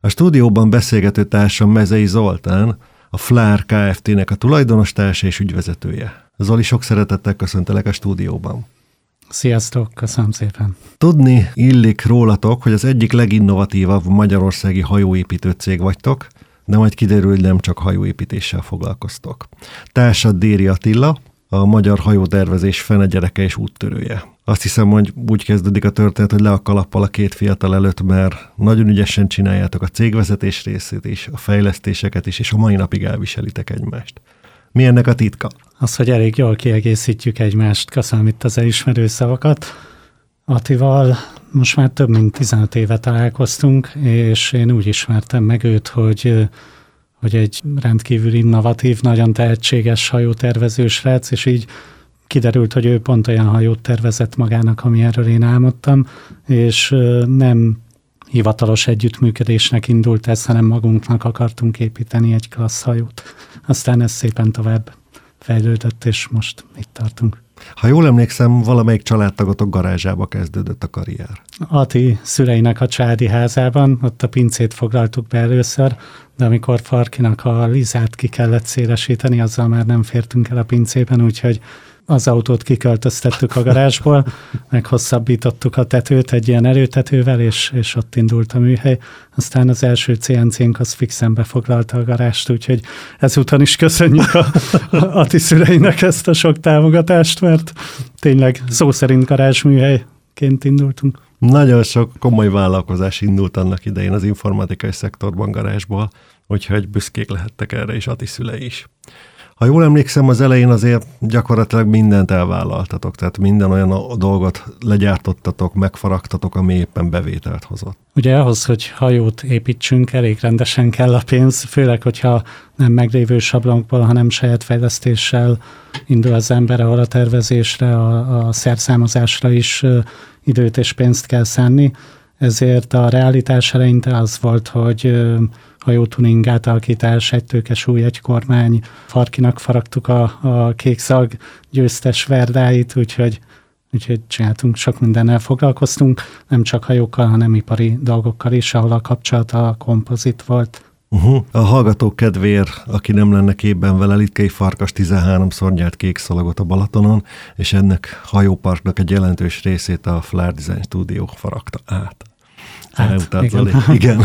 A stúdióban beszélgető társam Mezei Zoltán, a Flár Kft-nek a tulajdonos társa és ügyvezetője. Zoli, sok szeretettel köszöntelek a stúdióban. Sziasztok, köszönöm szépen. Tudni illik rólatok, hogy az egyik leginnovatívabb magyarországi hajóépítő cég vagytok, de majd kiderül, hogy nem csak hajóépítéssel foglalkoztok. Társad Déri Attila, a magyar hajótervezés fene gyereke és úttörője. Azt hiszem, hogy úgy kezdődik a történet, hogy le a kalappal a két fiatal előtt, mert nagyon ügyesen csináljátok a cégvezetés részét is, a fejlesztéseket is, és a mai napig elviselitek egymást. Mi ennek a titka? Az, hogy elég jól kiegészítjük egymást. Köszönöm itt az elismerő szavakat. Atival most már több mint 15 éve találkoztunk, és én úgy ismertem meg őt, hogy hogy egy rendkívül innovatív, nagyon tehetséges hajótervező srác, és így kiderült, hogy ő pont olyan hajót tervezett magának, ami erről én álmodtam, és nem hivatalos együttműködésnek indult ez, hanem magunknak akartunk építeni egy klassz hajót. Aztán ez szépen tovább fejlődött, és most itt tartunk. Ha jól emlékszem, valamelyik családtagotok garázsába kezdődött a karrier. Ati szüleinek a csádi házában, ott a pincét foglaltuk be először, de amikor Farkinak a lizát ki kellett szélesíteni, azzal már nem fértünk el a pincében, úgyhogy az autót kiköltöztettük a garázsból, meghosszabbítottuk a tetőt egy ilyen erőtetővel, és, és ott indult a műhely. Aztán az első CNC-nk az fixen befoglalta a garást, úgyhogy ezúton is köszönjük a, a Ati szüleinek ezt a sok támogatást, mert tényleg szó szerint garázsműhelyként indultunk. Nagyon sok komoly vállalkozás indult annak idején az informatikai szektorban garázsból, úgyhogy büszkék lehettek erre is Ati szülei is. Ha jól emlékszem, az elején azért gyakorlatilag mindent elvállaltatok, tehát minden olyan dolgot legyártottatok, megfaragtatok, ami éppen bevételt hozott. Ugye ahhoz, hogy hajót építsünk, elég rendesen kell a pénz, főleg, hogyha nem meglévő sablonokból, hanem saját fejlesztéssel indul az ember, ahol a tervezésre, a, a szerszámozásra is időt és pénzt kell szánni. Ezért a realitás eleinte az volt, hogy hajótuning átalakítás, egy tőkes új, egy kormány, farkinak faragtuk a, a kékszag győztes verdáit, úgyhogy úgyhogy csináltunk, sok mindennel foglalkoztunk, nem csak hajókkal, hanem ipari dolgokkal is, ahol a kapcsolat a kompozit volt. Uh-huh. A hallgatók kedvéért, aki nem lenne képben vele, Litkei Farkas 13-szor nyert kék szalagot a Balatonon, és ennek hajóparknak egy jelentős részét a Flare Design Studio faragta át. Hát, igen. igen.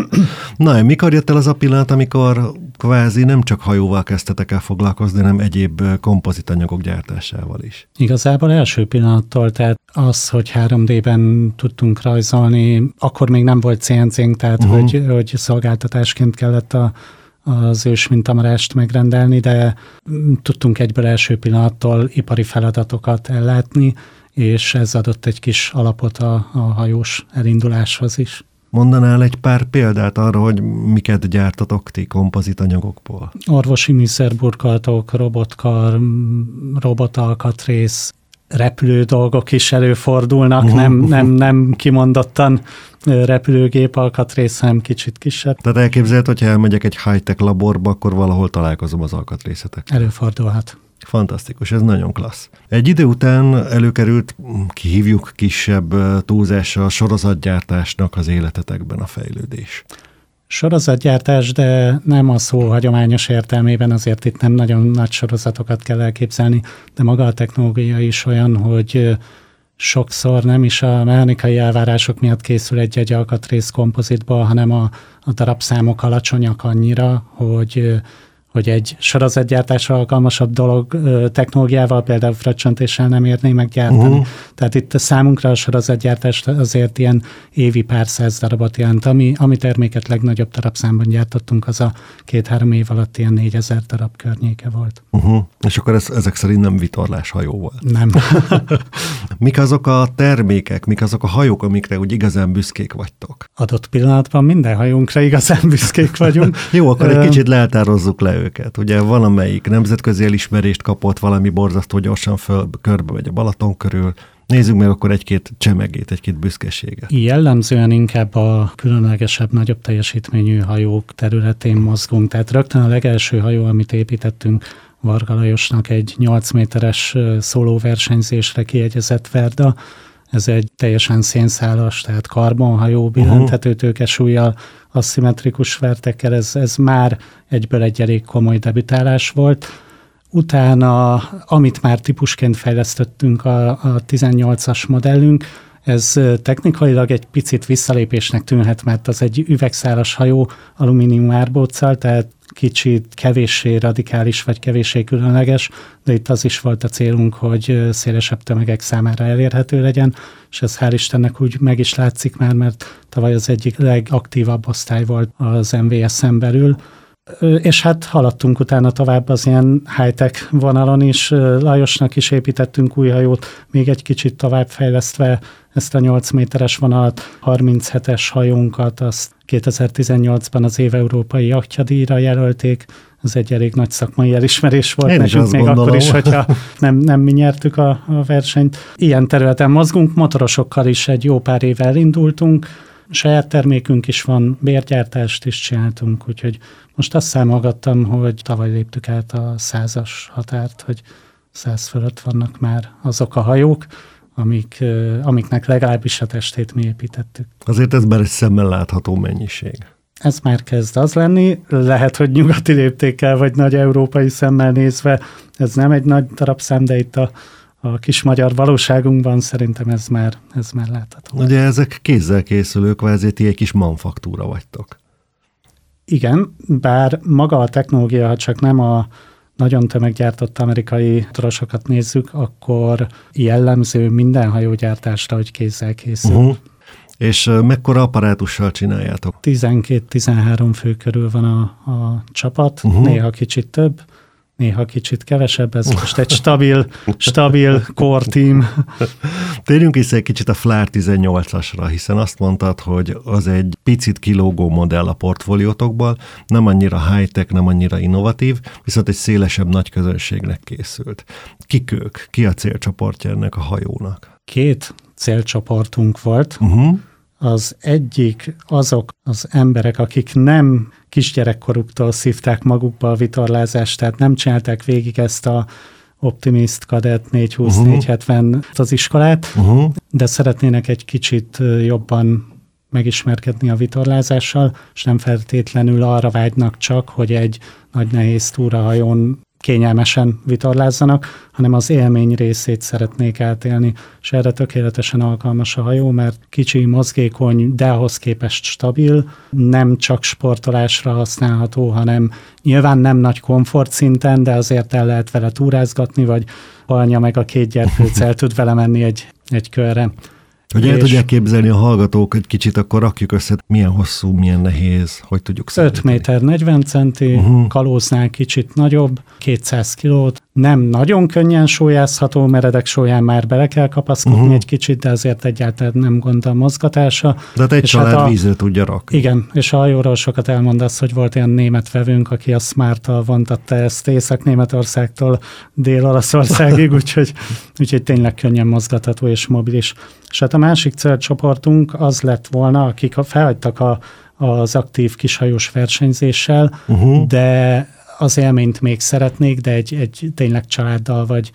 Na, mikor jött el az a pillanat, amikor kvázi nem csak hajóval kezdtetek el foglalkozni, hanem egyéb kompozitanyagok gyártásával is? Igazából első pillanattól, tehát az, hogy 3D-ben tudtunk rajzolni, akkor még nem volt CNC-nk, tehát uh-huh. hogy, hogy szolgáltatásként kellett a, az ős mintamarást megrendelni, de tudtunk egyből első pillanattól ipari feladatokat ellátni, és ez adott egy kis alapot a, a hajós elinduláshoz is. Mondanál egy pár példát arra, hogy miket gyártatok ti kompozitanyagokból? Orvosi műszerburkolatok, robotkar, robotalkatrész, repülő dolgok is előfordulnak, uh-huh. nem, nem, nem kimondottan repülőgép alkatrész, hanem kicsit kisebb. Tehát elképzelhet, hogyha elmegyek egy high-tech laborba, akkor valahol találkozom az alkatrészetek. Előfordulhat. Fantasztikus, ez nagyon klassz. Egy idő után előkerült, kihívjuk kisebb túlzással, sorozatgyártásnak az életetekben a fejlődés. Sorozatgyártás, de nem a szó hagyományos értelmében, azért itt nem nagyon nagy sorozatokat kell elképzelni, de maga a technológia is olyan, hogy sokszor nem is a mechanikai elvárások miatt készül egy-egy alkatrész kompozitból, hanem a, a darabszámok alacsonyak annyira, hogy hogy egy sorozatgyártásra alkalmasabb dolog technológiával, például fröccsöntéssel nem érné meggyártani. Uh-huh. Tehát itt a számunkra a sorozatgyártás azért ilyen évi pár száz darabot jelent, ami, ami terméket legnagyobb darabszámban gyártottunk, az a két-három év alatt ilyen négyezer darab környéke volt. Uh-huh. És akkor ez, ezek szerint nem vitorlás hajó volt? Nem. mik azok a termékek, mik azok a hajók, amikre úgy igazán büszkék vagytok? Adott pillanatban minden hajónkra igazán büszkék vagyunk. Jó, akkor egy kicsit leeltározzuk le őket. Ugye valamelyik nemzetközi elismerést kapott, valami borzasztó gyorsan föl, körbe vagy a Balaton körül, Nézzük meg akkor egy-két csemegét, egy-két büszkeséget. Jellemzően inkább a különlegesebb, nagyobb teljesítményű hajók területén mozgunk. Tehát rögtön a legelső hajó, amit építettünk, Varga Lajosnak egy 8 méteres szólóversenyzésre kiegyezett Verda. Ez egy teljesen szénszálas, tehát karbonhajó, billenthető tőkesúlyjal, aszimmetrikus vertekkel, ez, ez már egyből egy elég komoly debütálás volt. Utána, amit már típusként fejlesztettünk a, a 18-as modellünk, ez technikailag egy picit visszalépésnek tűnhet, mert az egy üvegszálas hajó alumínium árbóccal, tehát kicsit kevéssé radikális vagy kevéssé különleges, de itt az is volt a célunk, hogy szélesebb tömegek számára elérhető legyen, és ez hál' Istennek úgy meg is látszik már, mert tavaly az egyik legaktívabb osztály volt az MVS-en belül, és hát haladtunk utána tovább az ilyen high-tech vonalon is. Lajosnak is építettünk új hajót, még egy kicsit tovább fejlesztve ezt a 8 méteres vonalat, 37-es hajónkat, azt 2018-ban az év európai jachtjadíjra jelölték, ez egy elég nagy szakmai elismerés volt Én nekünk, még gondolom. akkor is, hogyha nem, nem mi nyertük a, a versenyt. Ilyen területen mozgunk, motorosokkal is egy jó pár éve elindultunk, saját termékünk is van, bérgyártást is csináltunk, úgyhogy most azt számolgattam, hogy tavaly léptük át a százas határt, hogy száz fölött vannak már azok a hajók, amik, amiknek legalábbis a testét mi építettük. Azért ez már egy szemmel látható mennyiség. Ez már kezd az lenni, lehet, hogy nyugati léptékkel, vagy nagy európai szemmel nézve, ez nem egy nagy darabszám, de itt a, a kis magyar valóságunkban szerintem ez már, ez már látható. Ugye ezek kézzel készülők, kvázi ti egy kis manfaktúra vagytok. Igen, bár maga a technológia, ha csak nem a nagyon tömeggyártott amerikai torosokat nézzük, akkor jellemző minden hajógyártásra, hogy kézzel készül. Uh-huh. És mekkora apparátussal csináljátok? 12-13 fő körül van a, a csapat, uh-huh. néha kicsit több, néha kicsit kevesebb, ez most egy stabil, stabil core team. Térjünk is egy kicsit a Flár 18-asra, hiszen azt mondtad, hogy az egy picit kilógó modell a portfóliótokból, nem annyira high-tech, nem annyira innovatív, viszont egy szélesebb nagy közönségnek készült. Kik ők? Ki a célcsoportja ennek a hajónak? Két célcsoportunk volt. Uh-huh. Az egyik azok az emberek, akik nem kisgyerekkoruktól szívták magukba a vitorlázást, tehát nem csinálták végig ezt a Optimist Kadett 420 uh-huh. 470 az iskolát, uh-huh. de szeretnének egy kicsit jobban megismerkedni a vitorlázással, és nem feltétlenül arra vágynak csak, hogy egy nagy nehéz túrahajón kényelmesen vitorlázzanak, hanem az élmény részét szeretnék átélni, és erre tökéletesen alkalmas a hajó, mert kicsi, mozgékony, de ahhoz képest stabil, nem csak sportolásra használható, hanem nyilván nem nagy komfort szinten, de azért el lehet vele túrázgatni, vagy anya meg a két gyerkőc el tud vele menni egy, egy körre. Hogy el tudják képzelni a hallgatók, egy kicsit akkor rakjuk össze, milyen hosszú, milyen nehéz, hogy tudjuk 5 méter 40 centi, uh-huh. kalóznál kicsit nagyobb, 200 kilót, nem nagyon könnyen sólyázható, meredek sólyán már bele kell kapaszkodni uh-huh. egy kicsit, de azért egyáltalán nem gond a mozgatása. De hát egy és család hát a, vízre tudja rakni. Igen, és a hajóról sokat elmondasz, hogy volt ilyen német vevőnk, aki a Smart-tal vontatta ezt Észak-Németországtól Dél-Olaszországig, úgyhogy, úgyhogy tényleg könnyen mozgatható és mobilis. És hát a másik célcsoportunk az lett volna, akik felhagytak a, az aktív kishajós versenyzéssel, uh-huh. de az élményt még szeretnék, de egy, egy tényleg családdal vagy,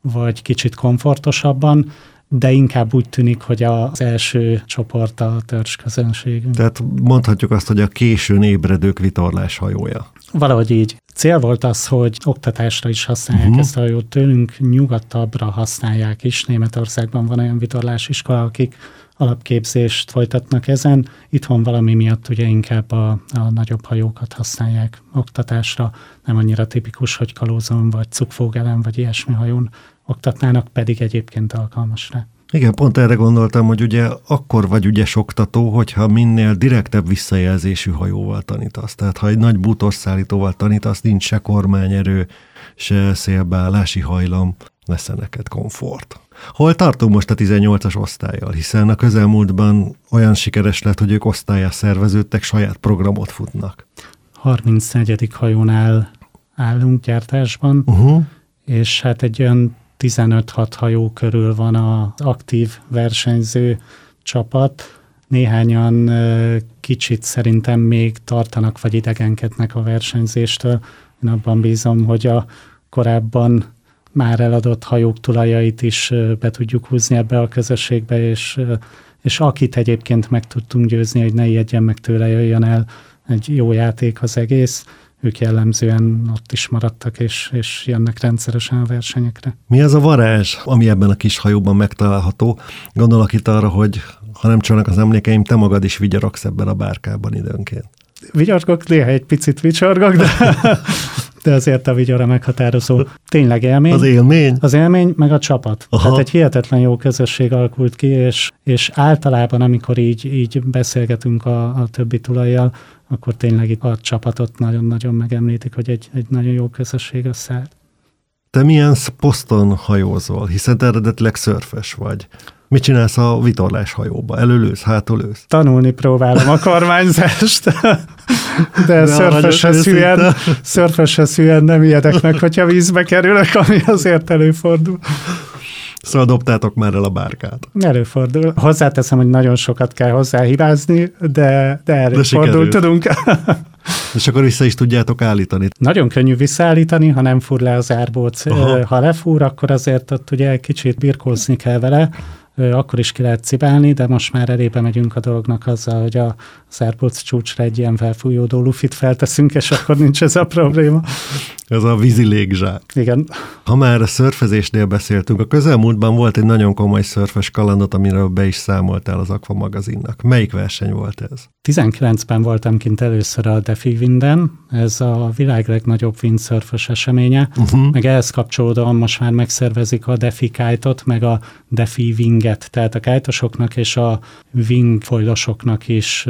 vagy kicsit komfortosabban, de inkább úgy tűnik, hogy az első csoport a törzs közönségünk. Tehát mondhatjuk azt, hogy a későn ébredők vitorlás hajója. Valahogy így. Cél volt az, hogy oktatásra is használják uh-huh. ezt a hajót. Tőlünk nyugatabbra használják is. Németországban van olyan vitorlásiskola, akik alapképzést folytatnak ezen. Itthon valami miatt ugye inkább a, a nagyobb hajókat használják oktatásra. Nem annyira tipikus, hogy kalózon vagy cukfógelem vagy ilyesmi hajón oktatnának, pedig egyébként alkalmas rá. Igen, pont erre gondoltam, hogy ugye akkor vagy ugye oktató, hogyha minél direktebb visszajelzésű hajóval tanítasz. Tehát ha egy nagy bútorszállítóval tanítasz, nincs se kormányerő, se szélbeállási hajlam, lesz -e neked komfort. Hol tartunk most a 18-as osztályjal, hiszen a közelmúltban olyan sikeres lett, hogy ők osztályá szerveződtek, saját programot futnak. 34. hajónál állunk gyártásban, uh-huh. és hát egy olyan 15-6 hajó körül van az aktív versenyző csapat. Néhányan kicsit szerintem még tartanak vagy idegenkednek a versenyzéstől. Én abban bízom, hogy a korábban már eladott hajók tulajait is be tudjuk húzni ebbe a közösségbe, és, és akit egyébként meg tudtunk győzni, hogy ne ijedjen meg tőle, jöjjön el, egy jó játék az egész, ők jellemzően ott is maradtak, és, és jönnek rendszeresen a versenyekre. Mi az a varázs, ami ebben a kis hajóban megtalálható? Gondolok itt arra, hogy ha nem csalnak az emlékeim, te magad is vigyorogsz ebben a bárkában időnként. Vigyorgok, néha egy picit vicsorgok, de, de azért a vigyora meghatározó. Tényleg élmény. Az élmény? Az élmény, meg a csapat. Aha. Tehát egy hihetetlen jó közösség alakult ki, és, és általában, amikor így, így beszélgetünk a, a többi tulajjal, akkor tényleg itt a csapatot nagyon-nagyon megemlítik, hogy egy, egy nagyon jó közösség összeállt. Te milyen poszton hajózol, hiszen te eredetileg szörfes vagy. Mit csinálsz a vitorlás hajóba? Előlősz, hátulősz? Tanulni próbálom a kormányzást, de, de szörfeshez hülyen, szörfeshez hülyen nem ijedek meg, hogyha vízbe kerülök, ami azért előfordul. Szóval dobtátok már el a bárkát. Előfordul. Hozzáteszem, hogy nagyon sokat kell hozzá hibázni, de, de előfordul, tudunk. És akkor vissza is tudjátok állítani. Nagyon könnyű visszaállítani, ha nem fúr le az árbóc. Aha. Ha lefúr, akkor azért ott ugye kicsit birkózni kell vele, akkor is ki lehet cibálni, de most már elébe megyünk a dolognak azzal, hogy a Airpods csúcsra egy ilyen felfújódó lufit felteszünk, és akkor nincs ez a probléma. Ez a vízi légzsák. Igen. Ha már a szörfezésnél beszéltünk, a közelmúltban volt egy nagyon komoly szörfes kalandot, amiről be is számoltál az Aqua magazinnak. Melyik verseny volt ez? 19-ben voltam kint először a Defi Winden, ez a világ legnagyobb windsurfos eseménye, uh-huh. meg ehhez kapcsolódóan most már megszervezik a Defi Kite-ot, meg a Defi Winget, tehát a kájtosoknak és a wingfoilosoknak is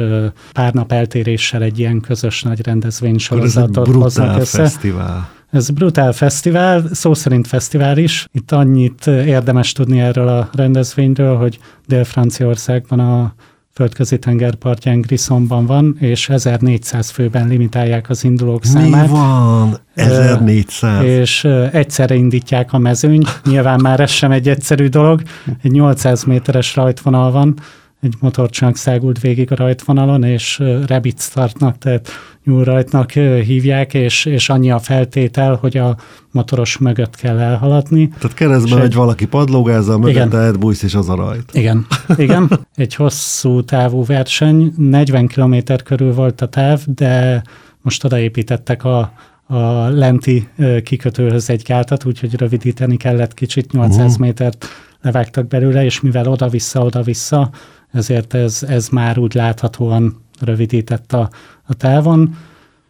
pár nap eltéréssel egy ilyen közös nagy rendezvény sorozatot hoznak össze. fesztivál. Ez brutál fesztivál, szó szerint fesztivál is. Itt annyit érdemes tudni erről a rendezvényről, hogy Dél-Franciaországban a földközi tengerpartján Grissonban van, és 1400 főben limitálják az indulók számát. Mi van? 1400? És egyszerre indítják a mezőny. Nyilván már ez sem egy egyszerű dolog. Egy 800 méteres rajtvonal van, egy motorcsánk szágult végig a rajtvonalon, és rabbit startnak, tehát nyúlrajtnak hívják, és, és annyi a feltétel, hogy a motoros mögött kell elhaladni. Tehát keresztben egy valaki padlógázzal, mögötte elbújsz, és az a rajt. Igen, igen. Egy hosszú távú verseny, 40 km körül volt a táv, de most odaépítettek a, a lenti kikötőhöz egy gátat, úgyhogy rövidíteni kellett kicsit, 800 uh-huh. métert levágtak belőle, és mivel oda-vissza, oda-vissza, ezért ez, ez már úgy láthatóan rövidített a, a távon.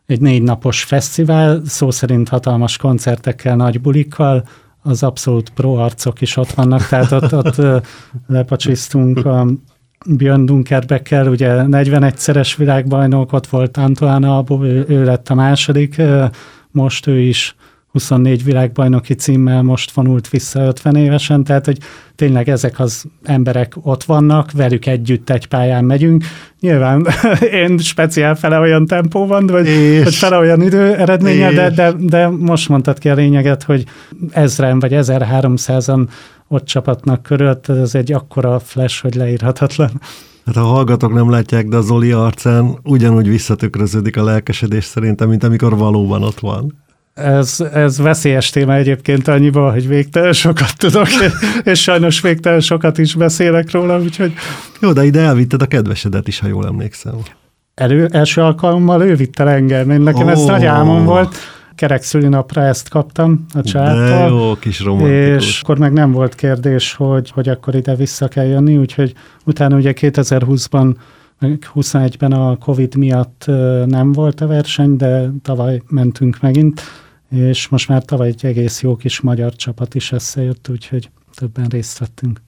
Egy négy napos fesztivál, szó szerint hatalmas koncertekkel, nagy bulikkal, az abszolút pro arcok is ott vannak, tehát ott, ott lepacsisztunk a Björn Dunkerbekkel, ugye 41-szeres világbajnok, ott volt Antoine ő, ő lett a második, most ő is 24 világbajnoki címmel most vonult vissza 50 évesen, tehát hogy tényleg ezek az emberek ott vannak, velük együtt egy pályán megyünk. Nyilván én speciál fele olyan tempóban, vagy, és, vagy fele olyan idő eredménye, de, de, de most mondtad ki a lényeget, hogy ezren vagy 1300-an ott csapatnak körül, ez egy akkora flash, hogy leírhatatlan. Hát a hallgatók nem látják, de az Zoli arcán ugyanúgy visszatükröződik a lelkesedés szerintem, mint amikor valóban ott van. Ez, ez veszélyes téma egyébként annyiban, hogy végtelen sokat tudok, és sajnos végtelen sokat is beszélek róla, úgyhogy... Jó, de ide elvitted a kedvesedet is, ha jól emlékszem. Elő, első alkalommal ő vitt el engem, én nekem oh. ez nagy álmom volt, kerek szülinapra ezt kaptam a családtól. De jó, kis romantikus. És akkor meg nem volt kérdés, hogy, hogy akkor ide vissza kell jönni, úgyhogy utána ugye 2020-ban 21-ben a Covid miatt nem volt a verseny, de tavaly mentünk megint, és most már tavaly egy egész jó kis magyar csapat is összejött, úgyhogy többen részt vettünk.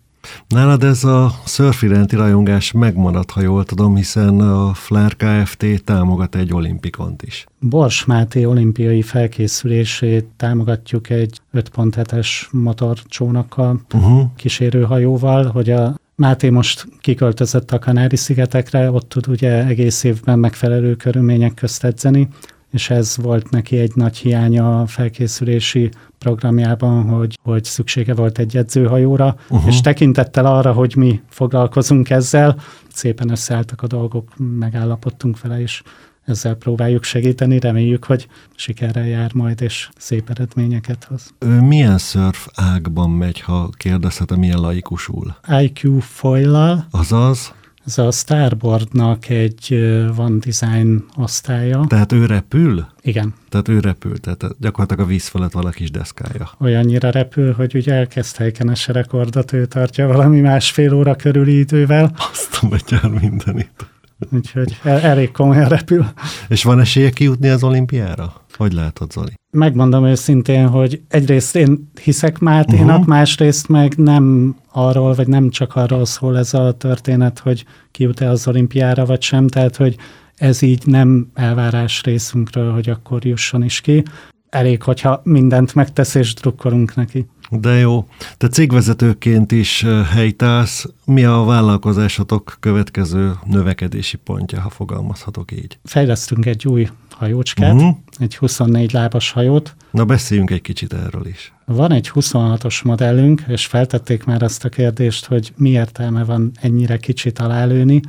Nálad ez a szörf iránti rajongás megmaradt, ha jól tudom, hiszen a Flár Kft. támogat egy olimpikont is. Bors Máté olimpiai felkészülését támogatjuk egy 5.7-es motorcsónakkal, uh-huh. kísérőhajóval, hogy a Máté most kiköltözött a Kanári-szigetekre, ott tud ugye egész évben megfelelő körülmények közt edzeni, és ez volt neki egy nagy hiánya a felkészülési programjában, hogy, hogy szüksége volt egy edzőhajóra, uh-huh. és tekintettel arra, hogy mi foglalkozunk ezzel, szépen összeálltak a dolgok, megállapodtunk vele, és ezzel próbáljuk segíteni, reméljük, hogy sikerrel jár majd, és szép eredményeket hoz. Ő milyen szörf ágban megy, ha kérdezhetem, milyen laikusul? IQ foil Azaz? Ez a Starboardnak egy van design osztálya. Tehát ő repül? Igen. Tehát ő repül, tehát gyakorlatilag a víz felett van a kis deszkája. Olyannyira repül, hogy ugye elkezd helykenese rekordot, ő tartja valami másfél óra körüli idővel. Azt a betyár mindenit. Úgyhogy el, elég komolyan repül. És van esélye kijutni az olimpiára? Hogy látod, Zoli? Megmondom őszintén, hogy egyrészt én hiszek Máténak, uh-huh. másrészt meg nem arról, vagy nem csak arról szól ez a történet, hogy kijut-e az olimpiára, vagy sem, tehát, hogy ez így nem elvárás részünkről, hogy akkor jusson is ki. Elég, hogyha mindent megtesz, és drukkolunk neki. De jó. Te cégvezetőként is helytálsz. Mi a vállalkozásotok következő növekedési pontja, ha fogalmazhatok így? Fejlesztünk egy új hajócskát, uh-huh. egy 24 lábas hajót. Na beszéljünk egy kicsit erről is. Van egy 26-os modellünk, és feltették már azt a kérdést, hogy mi értelme van ennyire kicsit alálőni,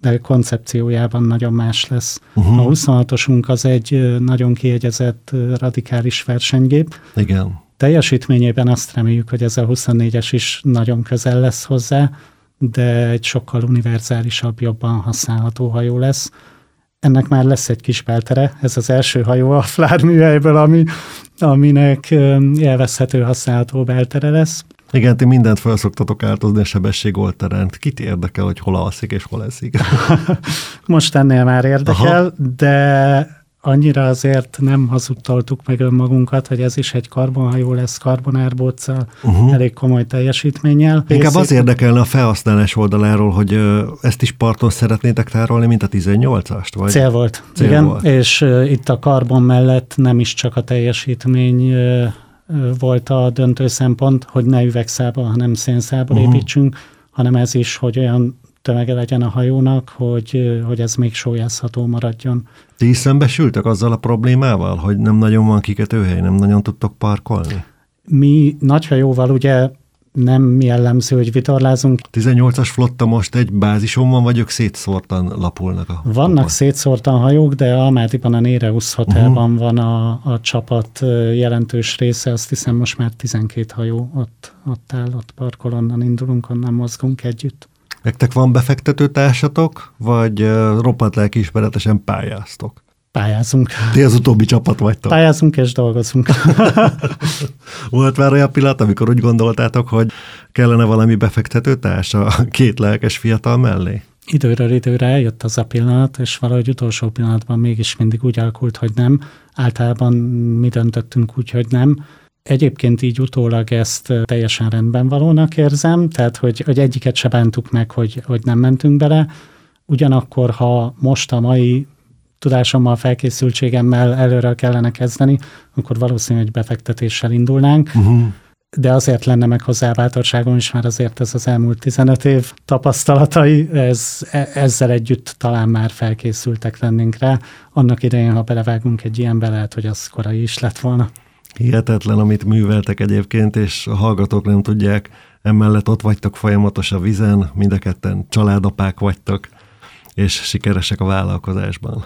de koncepciójában nagyon más lesz. Uh-huh. A 26-osunk az egy nagyon kiegyezett, radikális versenygép. Igen. Teljesítményében azt reméljük, hogy ez a 24-es is nagyon közel lesz hozzá, de egy sokkal univerzálisabb, jobban használható hajó lesz. Ennek már lesz egy kis beltere, ez az első hajó a Flár műhelyből, ami, aminek élvezhető használható beltere lesz. Igen, ti mindent felszoktatok áltozni a sebességolterán. Kit érdekel, hogy hol alszik és hol eszik? Most ennél már érdekel, Aha. de annyira azért nem hazudtoltuk meg önmagunkat, hogy ez is egy karbonhajó lesz karbonárbóccal, uh-huh. elég komoly teljesítménnyel. Inkább az érdekelne a felhasználás oldaláról, hogy ezt is parton szeretnétek tárolni, mint a 18-ast? Vagy? Cél volt, Cél igen, volt. és itt a karbon mellett nem is csak a teljesítmény volt a döntő szempont, hogy ne üvegszába, hanem szénszába uh-huh. építsünk, hanem ez is, hogy olyan tömege legyen a hajónak, hogy, hogy ez még sólyázható maradjon. Ti is szembesültek azzal a problémával, hogy nem nagyon van kikötőhely, nem nagyon tudtok parkolni? Mi nagy hajóval ugye nem jellemző, hogy vitorlázunk. 18-as flotta most egy bázison van, vagy ők szétszórtan lapulnak a Vannak csapat. szétszórtan hajók, de Almátiban a Néreus Hotelban uh-huh. van a, a csapat jelentős része, azt hiszem most már 12 hajó ott, ott áll, ott parkol, onnan indulunk, onnan mozgunk együtt. Nektek van befektető társatok, vagy roppant lelkiismeretesen pályáztok? Pályázunk. Ti az utóbbi csapat vagytok. Pályázunk és dolgozunk. Volt már olyan pillanat, amikor úgy gondoltátok, hogy kellene valami befektető társ a két lelkes fiatal mellé? Időről időre eljött az a pillanat, és valahogy utolsó pillanatban mégis mindig úgy alakult, hogy nem. Általában mi döntöttünk úgy, hogy nem Egyébként így utólag ezt teljesen rendben valónak érzem, tehát hogy, hogy egyiket se bántuk meg, hogy, hogy nem mentünk bele. Ugyanakkor, ha most a mai tudásommal, felkészültségemmel előre kellene kezdeni, akkor valószínűleg befektetéssel indulnánk. Uh-huh. De azért lenne meg hozzá bátorságom is, mert azért ez az elmúlt 15 év tapasztalatai, ez, e, ezzel együtt talán már felkészültek lennénk rá. Annak idején, ha belevágunk egy ilyenbe, lehet, hogy az korai is lett volna. Hihetetlen, amit műveltek egyébként, és a hallgatók nem tudják, emellett ott vagytok folyamatos a vizen, mind a ketten családapák vagytok, és sikeresek a vállalkozásban.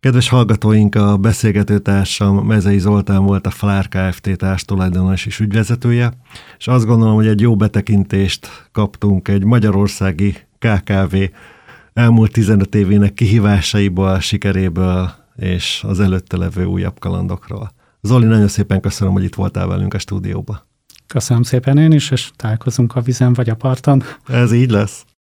Kedves hallgatóink, a beszélgetőtársam Mezei Zoltán volt a Flár Kft. társ tulajdonos és ügyvezetője, és azt gondolom, hogy egy jó betekintést kaptunk egy magyarországi KKV elmúlt 15 évének kihívásaiból, sikeréből és az előtte levő újabb kalandokról. Zoli, nagyon szépen köszönöm, hogy itt voltál velünk a stúdióba. Köszönöm szépen én is, és találkozunk a vizen vagy a parton. Ez így lesz.